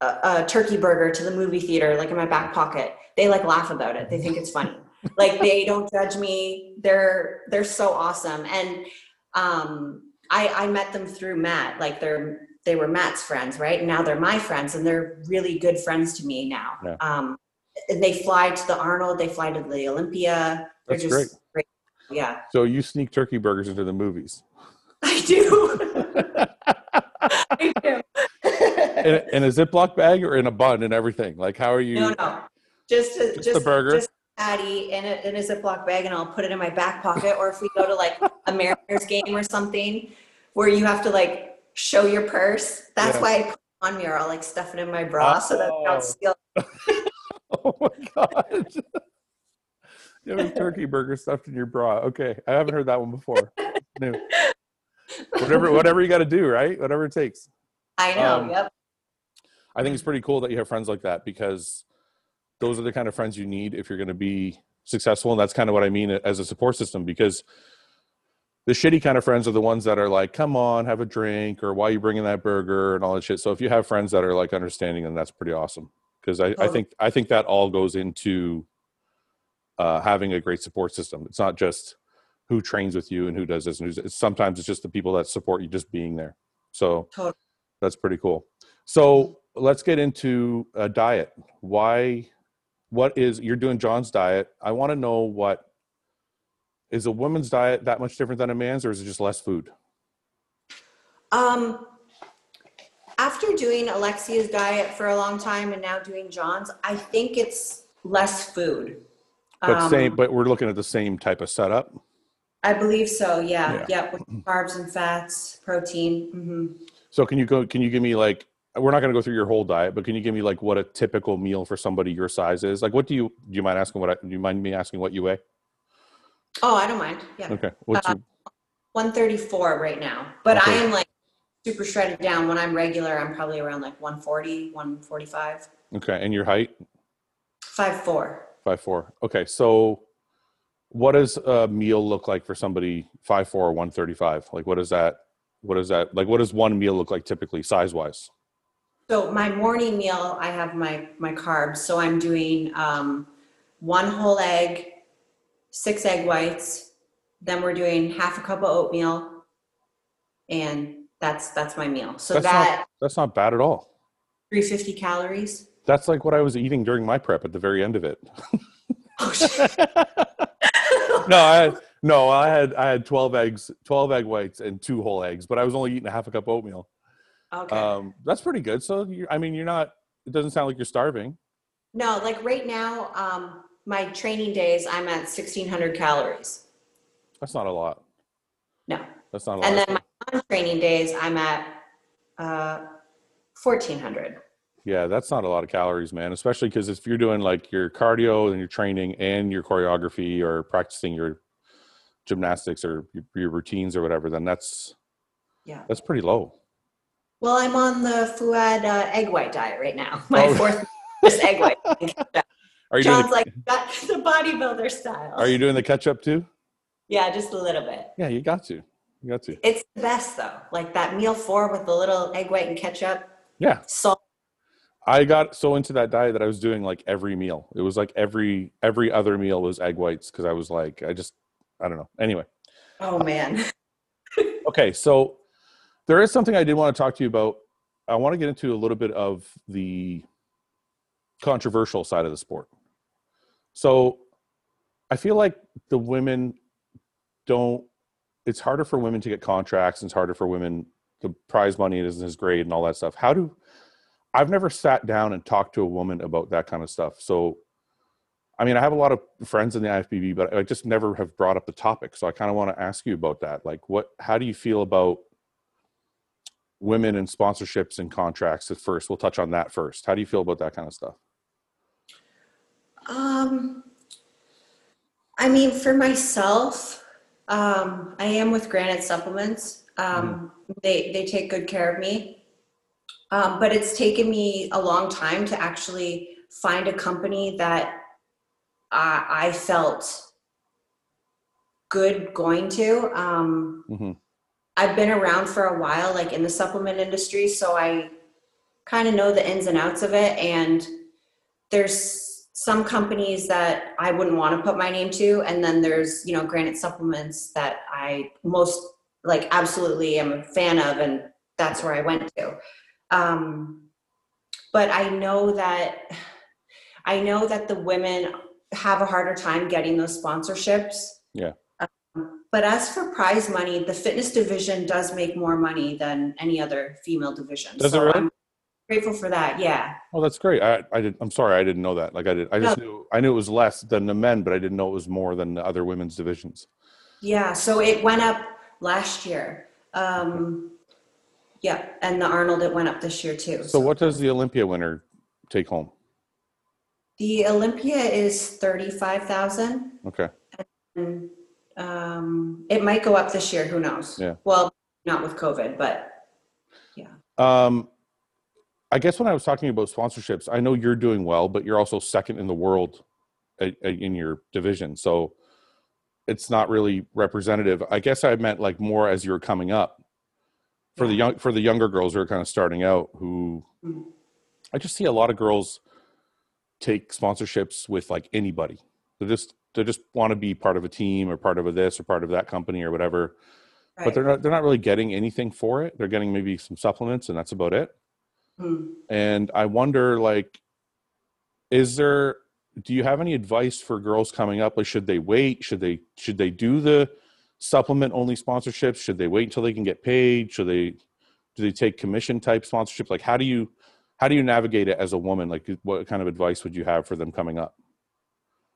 a, a turkey burger to the movie theater, like in my back pocket, they like laugh about it. They think it's funny. like they don't judge me. They're they're so awesome. And um, I I met them through Matt. Like they're they were Matt's friends, right? Now they're my friends, and they're really good friends to me now. Yeah. Um, and they fly to the Arnold. They fly to the Olympia. They're That's just great. Yeah, So you sneak turkey burgers into the movies. I do. I do. In, in a Ziploc bag or in a bun and everything? Like how are you no, no, just a, Just just the burger? just patty in a, in a Ziploc bag, and I'll put it in my back pocket. Or if we go to like a Mariners game or something, where you have to like show your purse, that's Yeah. why I put it on me, or I'll like stuff it in my bra so that I Oh. don't steal. Oh my god. you have a turkey burger stuffed in your bra. Okay. I haven't heard that one before. New. Whatever whatever you gotta do, right? Whatever it takes. I know. Um, yep. I think it's pretty cool that you have friends like that because those are the kind of friends you need if you're going to be successful. And that's kind of what I mean as a support system because the shitty kind of friends are the ones that are like, come on, have a drink, or why are you bringing that burger and all that shit. So if you have friends that are like understanding, then that's pretty awesome. Because I, I think I think that all goes into uh, having a great support system. It's not just who trains with you and who does this and who's it's, sometimes it's just the people that support you just being there. So Totally. that's pretty cool. So let's get into a diet. Why? What is you're doing John's diet? I want to know what is a woman's diet that much different than a man's, or is it just less food? Um, after doing Alexia's diet for a long time and now doing John's, I think it's less food. But Um, same, but we're looking at the same type of setup. I believe so. Yeah. Yeah. Yep. With carbs and fats, protein. hmm So can you go? Can you give me like? We're not going to go through your whole diet, but can you give me like what a typical meal for somebody your size is? Like, what do you do? You mind asking what? I, do you mind me asking what you weigh? Oh, I don't mind. Yeah. Okay, what's Uh, your, 134 right now, but I am like super shredded down. When I'm regular, I'm probably around like 140, 145, okay, and your height? 5'4. Five four. Okay, so what does a meal look like for somebody five four or one thirty five? Like, what is that? What is that? Like, what does one meal look like typically, size wise? So my morning meal, I have my my carbs. So I'm doing um, one whole egg, six egg whites. Then we're doing half a cup of oatmeal, and that's that's my meal. So That's that not that's not bad at all. 350 calories. That's like what I was eating during my prep at the very end of it. Oh, shit. no, I no, I had I had twelve eggs, twelve egg whites, and two whole eggs, but I was only eating a half a cup of oatmeal. okay. Um, that's pretty good. So you I mean, you're not. It doesn't sound like you're starving. no, like right now, um, my training days, I'm at 1600 calories. That's not a lot. No, That's not a lot. and then my non-training days, I'm at uh, 1400. Yeah, that's not a lot of calories, man. Especially because if you're doing like your cardio and your training and your choreography or practicing your gymnastics or your, your routines or whatever, then that's Yeah. that's pretty low. Well, I'm on the Fouad uh, egg white diet right now. My Oh. fourth fourth egg white. Are you doing John's the, like that's the bodybuilder style. Are you doing the ketchup too? Yeah, just a little bit. Yeah, you got to. You got to. It's the best though. Like that meal four with the little egg white and ketchup, Yeah, salt. I got so into that diet that I was doing like every meal. It was like every every other meal was egg whites because I was like I just I don't know. Anyway, Oh man. okay, so there is something I did want to talk to you about. I want to get into a little bit of the controversial side of the sport. So I feel like the women don't it's harder for women to get contracts and it's harder for women the prize money isn't as great and all that stuff. How do I've never sat down and talked to a woman about that kind of stuff. So I mean, I have a lot of friends in the IFBB, but I just never have brought up the topic. So I kind of want to ask you about that. Like, what? How do you feel about women and sponsorships and contracts? At first, we'll touch on that first. How do you feel about that kind of stuff? Um, I mean, for myself, um, I am with Granite Supplements. Um, They they take good care of me, um, but it's taken me a long time to actually find a company that I, I felt good going to. Um, hmm I've been around for a while, like in the supplement industry, so I kind of know the ins and outs of it. And there's some companies that I wouldn't want to put my name to, and then there's you know Granite Supplements that I most like absolutely am a fan of, and that's where I went to. Um, but I know that I know that the women have a harder time getting those sponsorships. Yeah. But as for prize money, the fitness division does make more money than any other female division. Does it really? I'm grateful for that. Yeah. Oh, that's great. I, I did. I'm sorry, I didn't know that. Like I did. I just knew. I knew it was less than the men, but I didn't know it was more than the other women's divisions. Yeah. So it went up last year. Um, yeah. And the Arnold, it went up this year too. So, what does the Olympia winner take home? The Olympia is 35,000. Okay. And um, it might go up this year. Who knows? Yeah. Well, not with COVID, but yeah. Um, I guess when I was talking about sponsorships, I know you're doing well, but you're also second in the world a- a- in your division. So it's not really representative. I guess I meant like more as you're coming up for the young for the younger girls who are kind of starting out. Who Mm. I just see a lot of girls take sponsorships with like anybody. They just they just want to be part of a team or part of a this or part of that company or whatever right. but they're not they're not really getting anything for it they're getting maybe some supplements and that's about it Hmm. and i wonder like is there do you have any advice for girls coming up? Like should they wait? Should they should they do the supplement only sponsorships? Should they wait until they can get paid? Should they do they take commission type sponsorships? Like how do you how do you navigate it as a woman? Like what kind of advice would you have for them coming up?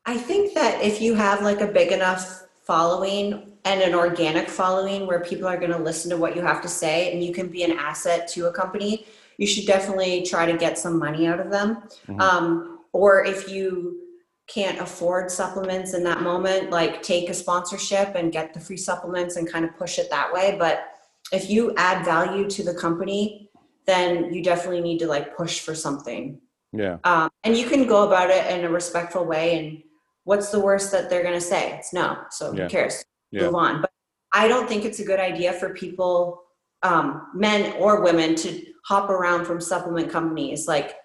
I think that if you have like a big enough following and an organic following where people are going to listen to what you have to say and you can be an asset to a company, you should definitely try to get some money out of them. Mhm. Um, or if you can't afford supplements in that moment, like take a sponsorship and get the free supplements and kind of push it that way. But if you add value to the company, then you definitely need to like push for something. yeah Um, and you can go about it in a respectful way. And what's the worst that they're going to say? It's no. So Yeah. who cares? Yeah. Move on. But I don't think it's a good idea for people, um, men or women, to hop around from supplement companies. Like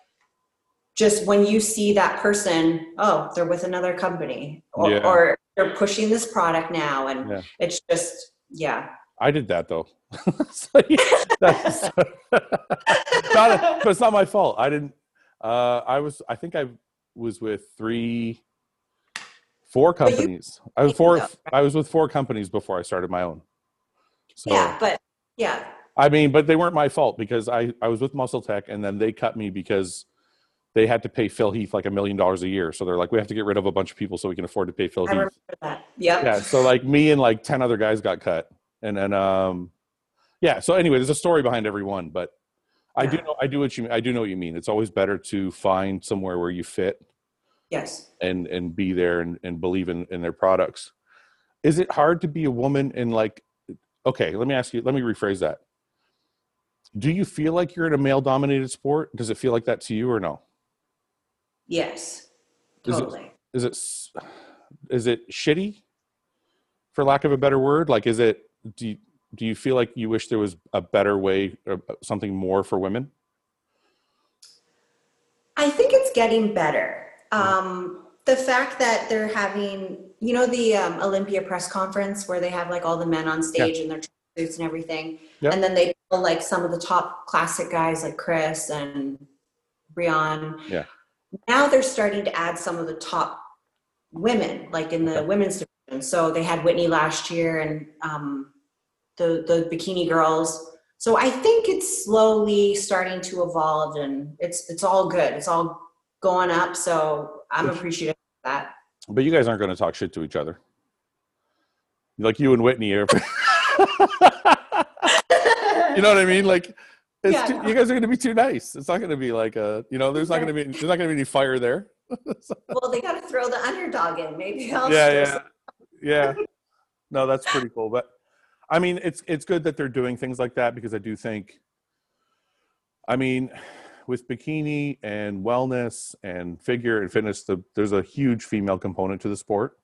just when you see that person, oh, they're with another company or, Yeah. or they're pushing this product now. And Yeah. it's just, yeah. I did that though. So, yeah, that's- not a- but it's not my fault. I didn't. Uh, I was. I think I was with three, four But you- companies. I was four. Yeah. I was with four companies before I started my own. So yeah. But yeah. I mean, but they weren't my fault because I I was with MuscleTech and then they cut me because they had to pay Phil Heath like a million dollars a year. So they're like, we have to get rid of a bunch of people so we can afford to pay Phil I Heath. that. Yep. Yeah. So like me and like ten other guys got cut, and then um, yeah. So anyway, there's a story behind every one, but I do know I do what you I do know what you mean. It's always better to find somewhere where you fit Yes. and and be there and, and believe in, in their products. Is it hard to be a woman in like okay, let me ask you, let me rephrase that. Do you feel like you're in a male dominated sport? Does it feel like that to you or no? Yes. Is it- Totally. Is it is it shitty for lack of a better word? Like is it do you, do you feel like you wish there was a better way or something more for women? I think it's getting better. Um, the fact that they're having, you know, the um, Olympia press conference where they have like all the men on stage in their suits and everything, Yep. and then they pull like some of the top classic guys like Chris and Brian. Yeah. Now they're starting to add some of the top women, like in the Okay. women's division. So they had Whitney last year and um, the the bikini girls. So I think it's slowly starting to evolve, and it's it's all good. It's all going up. So I'm appreciative of that. But you guys aren't going to talk shit to each other. Like you and Whitney are you know what I mean? Like, it's Yeah, too, no. you guys are going to be too nice. It's not going to be like a, you know, there's not going to be, there's not going to be any fire there. well, they got to throw the underdog in. Maybe I'll yeah, yeah, yeah. No, that's pretty cool. But I mean, it's it's good that they're doing things like that because I do think, I mean, with bikini and wellness and figure and fitness, the, there's a huge female component to the sport.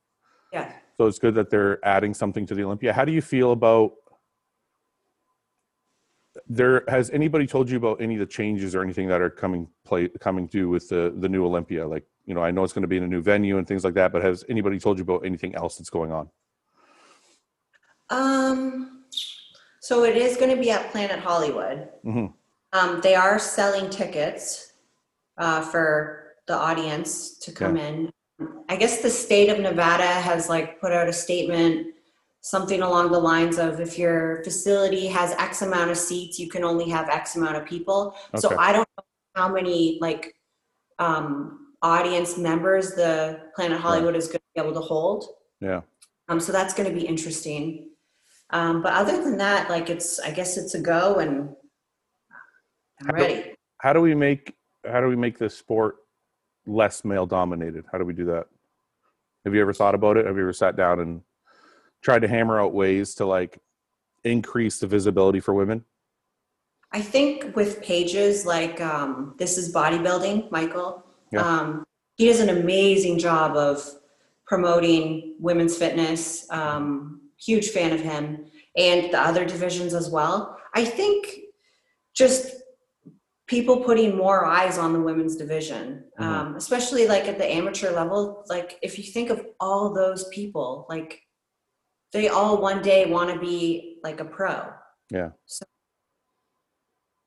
Yeah. So it's good that they're adding something to the Olympia. How do you feel about there has anybody told you about any of the changes or anything that are coming play coming due with the the new Olympia? Like, you know, I know it's going to be in a new venue and things like that, but has anybody told you about anything else that's going on? Um, so it is going to be at Planet Hollywood. hmm Um, they are selling tickets uh, for the audience to come in. I guess the state of Nevada has like put out a statement, something along the lines of if your facility has X amount of seats, you can only have X amount of people. So I don't know how many like um, audience members the Planet Hollywood is going to be able to hold. Yeah. Um, so that's going to be interesting. Um, but other than that, like it's, I guess it's a go and I'm How do- ready. How do we make how do we make this sport less male dominated? How do we do that? Have you ever thought about it? Have you ever sat down and tried to hammer out ways to like increase the visibility for women? I think with pages like um, this is bodybuilding, Michael. Yeah. Um, he does an amazing job of promoting women's fitness. Um, huge fan of him and the other divisions as well. I think just people putting more eyes on the women's division, Mhm. um, especially like at the amateur level. Like if you think of all those people, like they all one day want to be like a pro. Yeah. So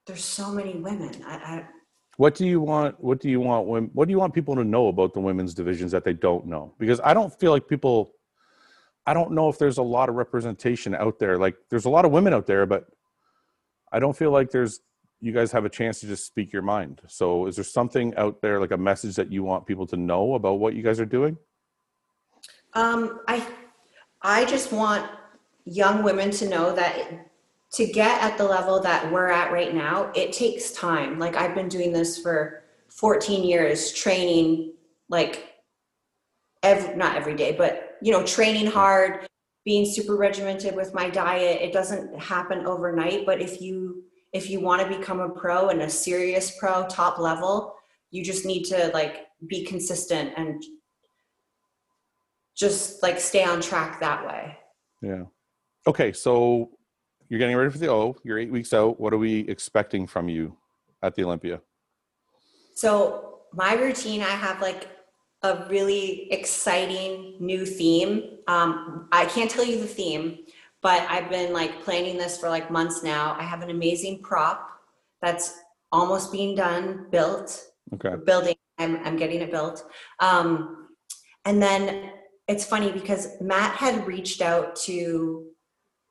there's so many women. I, I What do you want? What do you want? What do you want people to know about the women's divisions that they don't know? Because I don't feel like people. I don't know if there's a lot of representation out there. Like there's a lot of women out there, but I don't feel like there's. You guys have a chance to just speak your mind. So is there something out there, like a message that you want people to know about what you guys are doing? Um, I, I just want young women to know that to get at the level that we're at right now, it takes time. Like I've been doing this for 14 years, training like every, not every day, but you know, training hard, being super regimented with my diet. It doesn't happen overnight, but if you if you want to become a pro and a serious pro, top level, you just need to like be consistent and just like stay on track that way. Yeah. Okay, so you're getting ready for the O. You're eight weeks out. What are we expecting from you at the Olympia? So my routine, I have like a really exciting new theme. Um, I can't tell you the theme, but I've been like planning this for like months now. I have an amazing prop that's almost being done, built, Okay. building. I'm, I'm getting it built. Um, and then it's funny because Matt had reached out to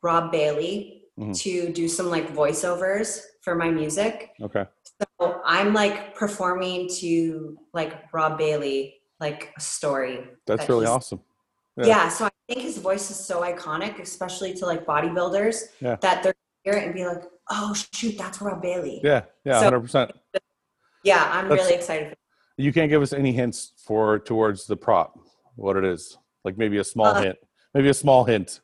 Rob Bailey Mhm. to do some like voiceovers for my music. Okay. So I'm like performing to like Rob Bailey, like a story. That's that really awesome. Yeah. Yeah. so I think his voice is so iconic, especially to like bodybuilders, Yeah. that they're hear it and be like, "Oh shoot, that's Rob Bailey." Yeah. Yeah. So- Hundred percent. Yeah, I'm That's- really excited. For You can't give us any hints for towards the prop, what it is. Like maybe a small Uh, hint. Maybe a small hint.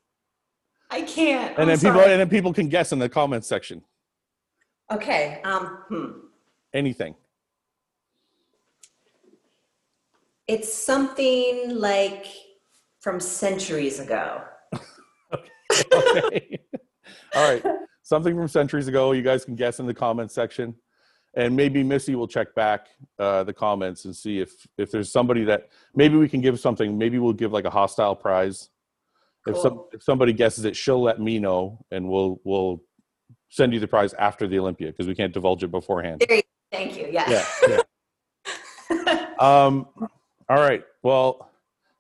I can't. And I'm then people and then people can guess in the comments section. Okay. Um. Hmm. Anything. It's something like from centuries ago. okay. All right. Something from centuries ago. You guys can guess in the comments section, and maybe Missy will check back uh, the comments and see if if there's somebody that maybe we can give something. Maybe we'll give like a hostile prize. If some if somebody guesses it, she'll let me know, and we'll we'll send you the prize after the Olympia because we can't divulge it beforehand. You- Thank you. Yeah. Yeah. yeah. Um, all right. Well,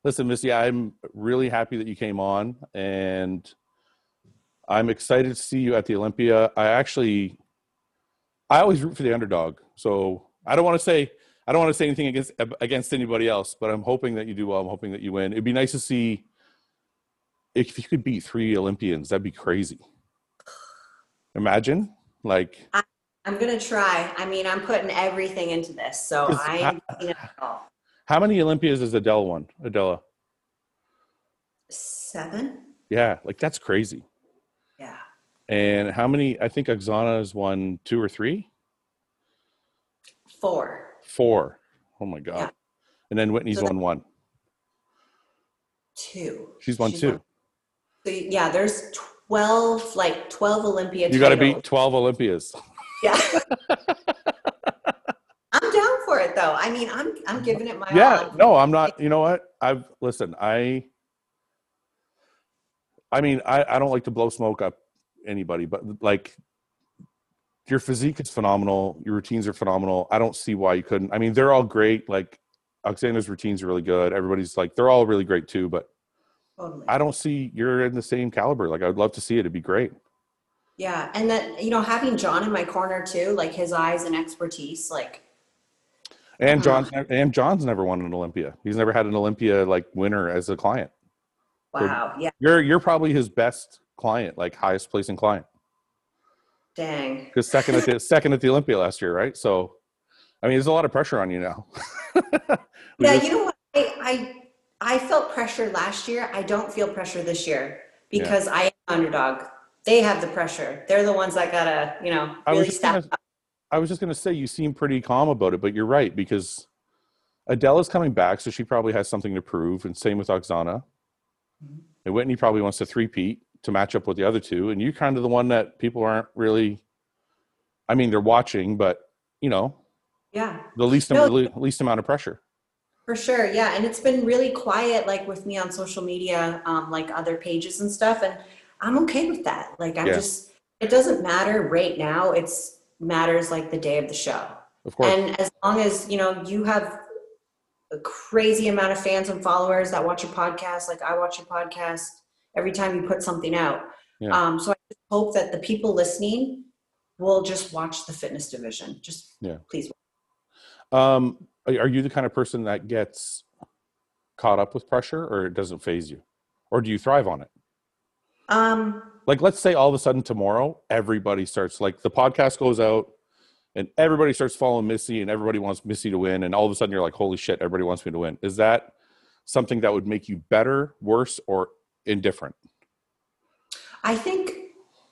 listen, Missy, I'm really happy that you came on, and I'm excited to see you at the Olympia. I actually, I always root for the underdog, so I don't want to say I don't want to say anything against against anybody else, but I'm hoping that you do well. I'm hoping that you win. It'd be nice to see if you could beat three Olympians. That'd be crazy. Imagine, like, I'm gonna try. I mean, I'm putting everything into this, so I am giving it how many Olympias is Adele won? Adela. Seven. Yeah, like that's crazy. And how many? I think Oksana has won two or three, Four. four. Oh my god! Yeah. And then Whitney's So won one. Two. She's won two. So yeah, there's twelve, like twelve Olympia. You got to beat twelve Olympias. Yeah. I'm down for it though. I mean, I'm I'm giving it my yeah. all. No, I'm not. You know what? I've listen. I. I mean, I, I don't like to blow smoke up anybody, but like your physique is phenomenal. Your routines are phenomenal. I don't see why you couldn't. I mean, they're all great. Like Alexander's routines are really good. Everybody's like, they're all really great too. But Totally. I don't see you're in the same caliber. Like I'd love to see it. It'd be great. Yeah, and that, you know having John in my corner too, like his eyes and expertise, like And Uh-huh. John and John's never won an Olympia. He's never had an Olympia like winner as a client. wow, yeah, You're you're probably his best client, like highest placing client. dang. Because second at the second at the Olympia last year, right? So I mean there's a lot of pressure on you now. Yeah, just- you know what? I, I I felt pressure last year. I don't feel pressure this year because I am underdog. They have the pressure. They're the ones that gotta, you know, I was really just step gonna- up. I was just gonna say you seem pretty calm about it, but you're right, because Adele is coming back, so she probably has something to prove, and same with Oksana. Mhm. And Whitney probably wants to three-peat to match up with the other two, and you're kind of the one that people aren't really I mean, they're watching, but you know, Yeah, the least No. the least amount of pressure. for sure. Yeah, and it's been really quiet, like with me on social media, um, like other pages and stuff, and I'm okay with that. Like I'm Yeah. just, it doesn't matter right now. It's matters like the day of the show. Of course. And as long as, you know, you have a crazy amount of fans and followers that watch your podcast, like I watch your podcast every time you put something out. Yeah. Um, so I just hope that the people listening will just watch the fitness division. Just Yeah. please. Um, are are you the kind of person that gets caught up with pressure, or it doesn't faze you, or do you thrive on it? Um, Like, let's say all of a sudden tomorrow, everybody starts like the podcast goes out, and everybody starts following Missy, and everybody wants Missy to win, and all of a sudden you're like, holy shit, everybody wants me to win. Is that something that would make you better, worse, or indifferent? I think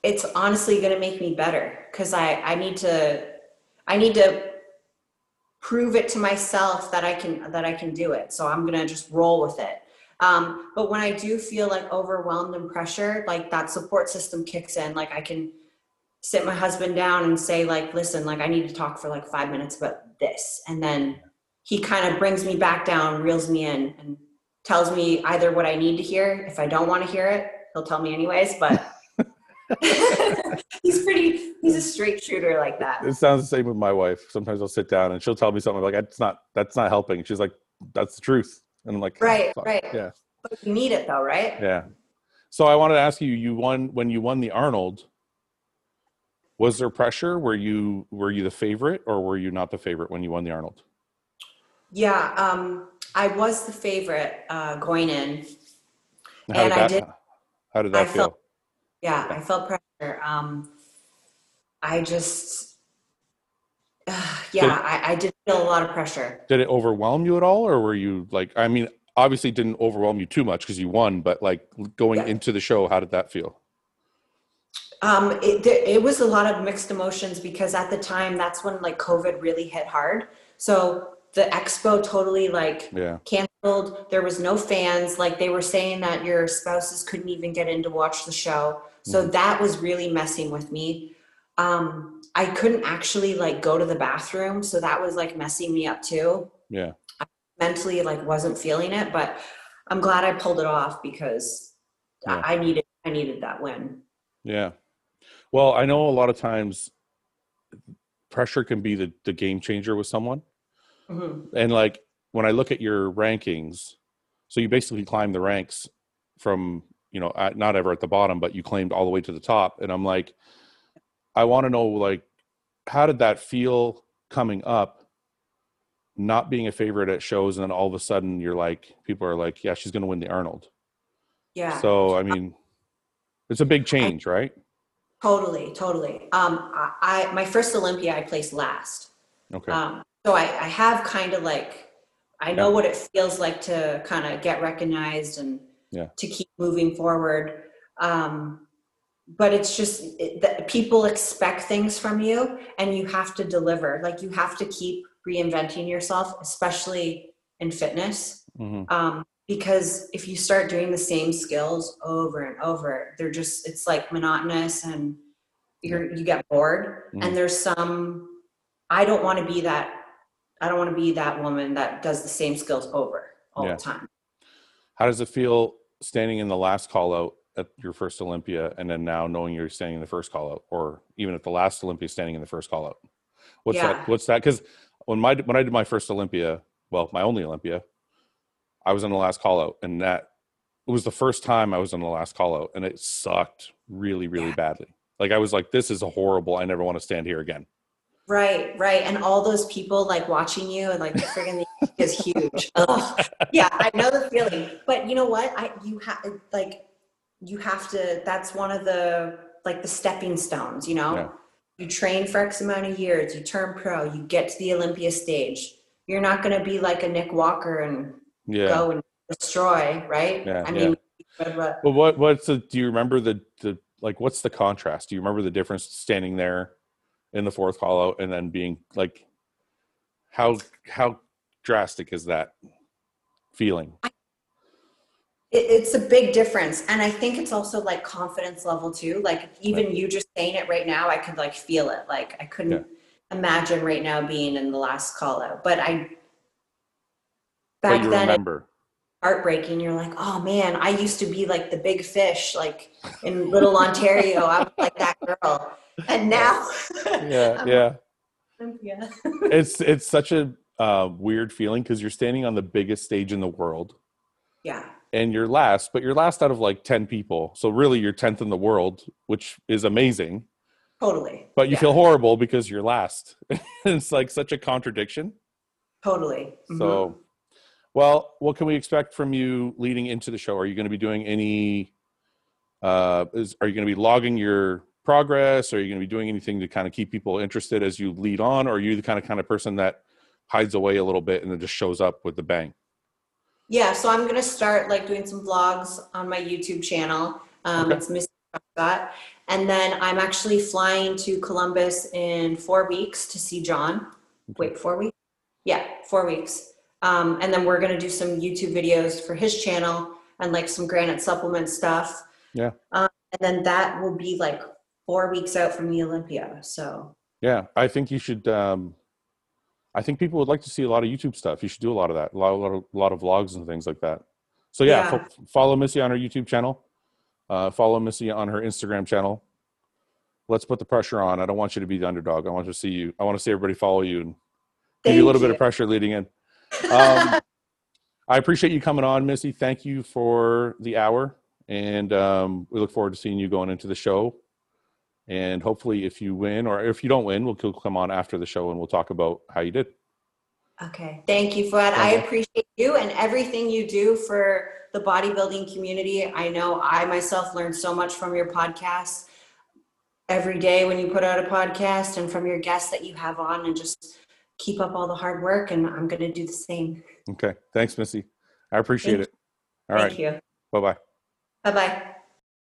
it's honestly going to make me better because I, I need to, I need to prove it to myself that I can, that I can do it. So I'm going to just roll with it. Um, but when I do feel like overwhelmed and pressured, like that support system kicks in, like I can sit my husband down and say like, listen, like I need to talk for like five minutes about this. And then he kind of brings me back down, reels me in, and tells me either what I need to hear. If I don't want to hear it, he'll tell me anyways. But he's pretty. He's a straight shooter like that. It sounds the same with my wife. Sometimes I'll sit down and she'll tell me something like, "That's not that's not helping." She's like, "That's the truth," and I'm like, Right, "Fuck." right. yeah, But you need it though, right? yeah." So I wanted to ask you: You won when you won the Arnold. Was there pressure? Were you were you the favorite, or were you not the favorite when you won the Arnold? Yeah. Um, I was the favorite uh, going in. How And did I did- How did I that feel? felt- Yeah, I felt pressure. Um, I just, uh, yeah, Did- I, I did feel a lot of pressure. Did it overwhelm you at all, or were you like? I mean, obviously, it didn't overwhelm you too much because you won. But like going Yeah. into the show, how did that feel? Um, it, there, it was a lot of mixed emotions because at the time, that's when like COVID really hit hard. So the expo totally like Yeah, canceled. There was no fans. Like they were saying that your spouses couldn't even get in to watch the show. So that was really messing with me. Um, I couldn't actually like go to the bathroom. So that was like messing me up too. yeah, I Mentally, like wasn't feeling it, but I'm glad I pulled it off because Yeah. I I needed, I needed that win. yeah. Well, I know a lot of times pressure can be the the game changer with someone. Mhm. and like when i look at your rankings so you basically climbed the ranks from you know at, not ever at the bottom but you claimed all the way to the top and i'm like i want to know like how did that feel coming up not being a favorite at shows and then all of a sudden you're like people are like yeah she's going to win the arnold Yeah. so i mean it's a big change right Totally, totally. Um, I, I my first Olympia, I placed last. okay Um, so I, I have kind of like, I know Yeah. what it feels like to kind of get recognized and Yeah. to keep moving forward. Um, but it's just it, that people expect things from you and you have to deliver. Like you have to keep reinventing yourself, especially in fitness. hmm Um, because if you start doing the same skills over and over, they're just, it's like monotonous and you're, you get bored. Mhm. And there's some, I don't want to be that, I don't want to be that woman that does the same skills over all Yeah. the time. how does it feel standing in the last call out at your first olympia and then now knowing you're standing in the first call out or even at the last olympia standing in the first call out what's Yeah. that what's that because when my when i did my first olympia well my only olympia i was in the last call out and that it was the first time i was in the last call out and it sucked really really Yeah. badly like i was like this is a horrible i never want to stand here again Right, right. And all those people like watching you and like friggin' the is huge. Ugh. Yeah, I know the feeling. But you know what? I you have like you have to that's one of the like the stepping stones, you know? Yeah. You train for X amount of years, you turn pro, you get to the Olympia stage. You're not gonna be like a Nick Walker and yeah go and destroy, right? Yeah, I yeah. mean but But what what's the do you remember the the like what's the contrast? Do you remember the difference standing there in the fourth call out and then being like how how drastic is that feeling? it, it's a big difference and i think it's also like confidence level too like even you just saying it right now i could like feel it like i couldn't imagine right now being in the last call out but i But back you then remember. Heartbreaking you're like oh man i used to be like the big fish like in little ontario i was like that girl and now Yeah, yeah. Olympia. It's it's such a uh, weird feeling because you're standing on the biggest stage in the world yeah and you're last, but you're last out of like ten people. So really, you're tenth in the world, which is amazing. totally But you Yeah, feel horrible because you're last. it's like such a contradiction. totally Mhm. So, well, what can we expect from you leading into the show? Are you going to be doing any? Uh, is are you going to be logging your progress? Are you going to be doing anything to kind of keep people interested as you lead on? Or are you the kind of kind of person that hides away a little bit and then just shows up with the bang? Yeah, so I'm gonna start like doing some vlogs on my YouTube channel. Um, Okay. It's Miss Scott, and then I'm actually flying to Columbus in four weeks to see John. Wait, four weeks? Yeah, four weeks. Um, and then we're gonna do some YouTube videos for his channel and like some Granite supplement stuff. Yeah. Um, and then that will be like four weeks out from the Olympia. So Yeah, I think you should. Um, I think people would like to see a lot of YouTube stuff. You should do a lot of that, a lot, a lot of, a lot of vlogs and things like that. So yeah, Yeah. fo- follow Missy on her YouTube channel. Uh, follow Missy on her Instagram channel. Let's put the pressure on. I don't want you to be the underdog. I want to see you. I want to see everybody follow you and give you a Thank little bit of pressure leading in. Um, I appreciate you coming on, Missy. Thank you for the hour, and um, we look forward to seeing you going into the show. And hopefully, if you win or if you don't win, we'll come on after the show and we'll talk about how you did. Okay. Thank you, Fouad. I appreciate you and everything you do for the bodybuilding community. I know I myself learned so much from your podcast every day when you put out a podcast and from your guests that you have on and just keep up all the hard work and I'm going to do the same. Okay. Thanks, Missy. I appreciate Thank it. All right. Thank you. Bye bye. Bye-bye.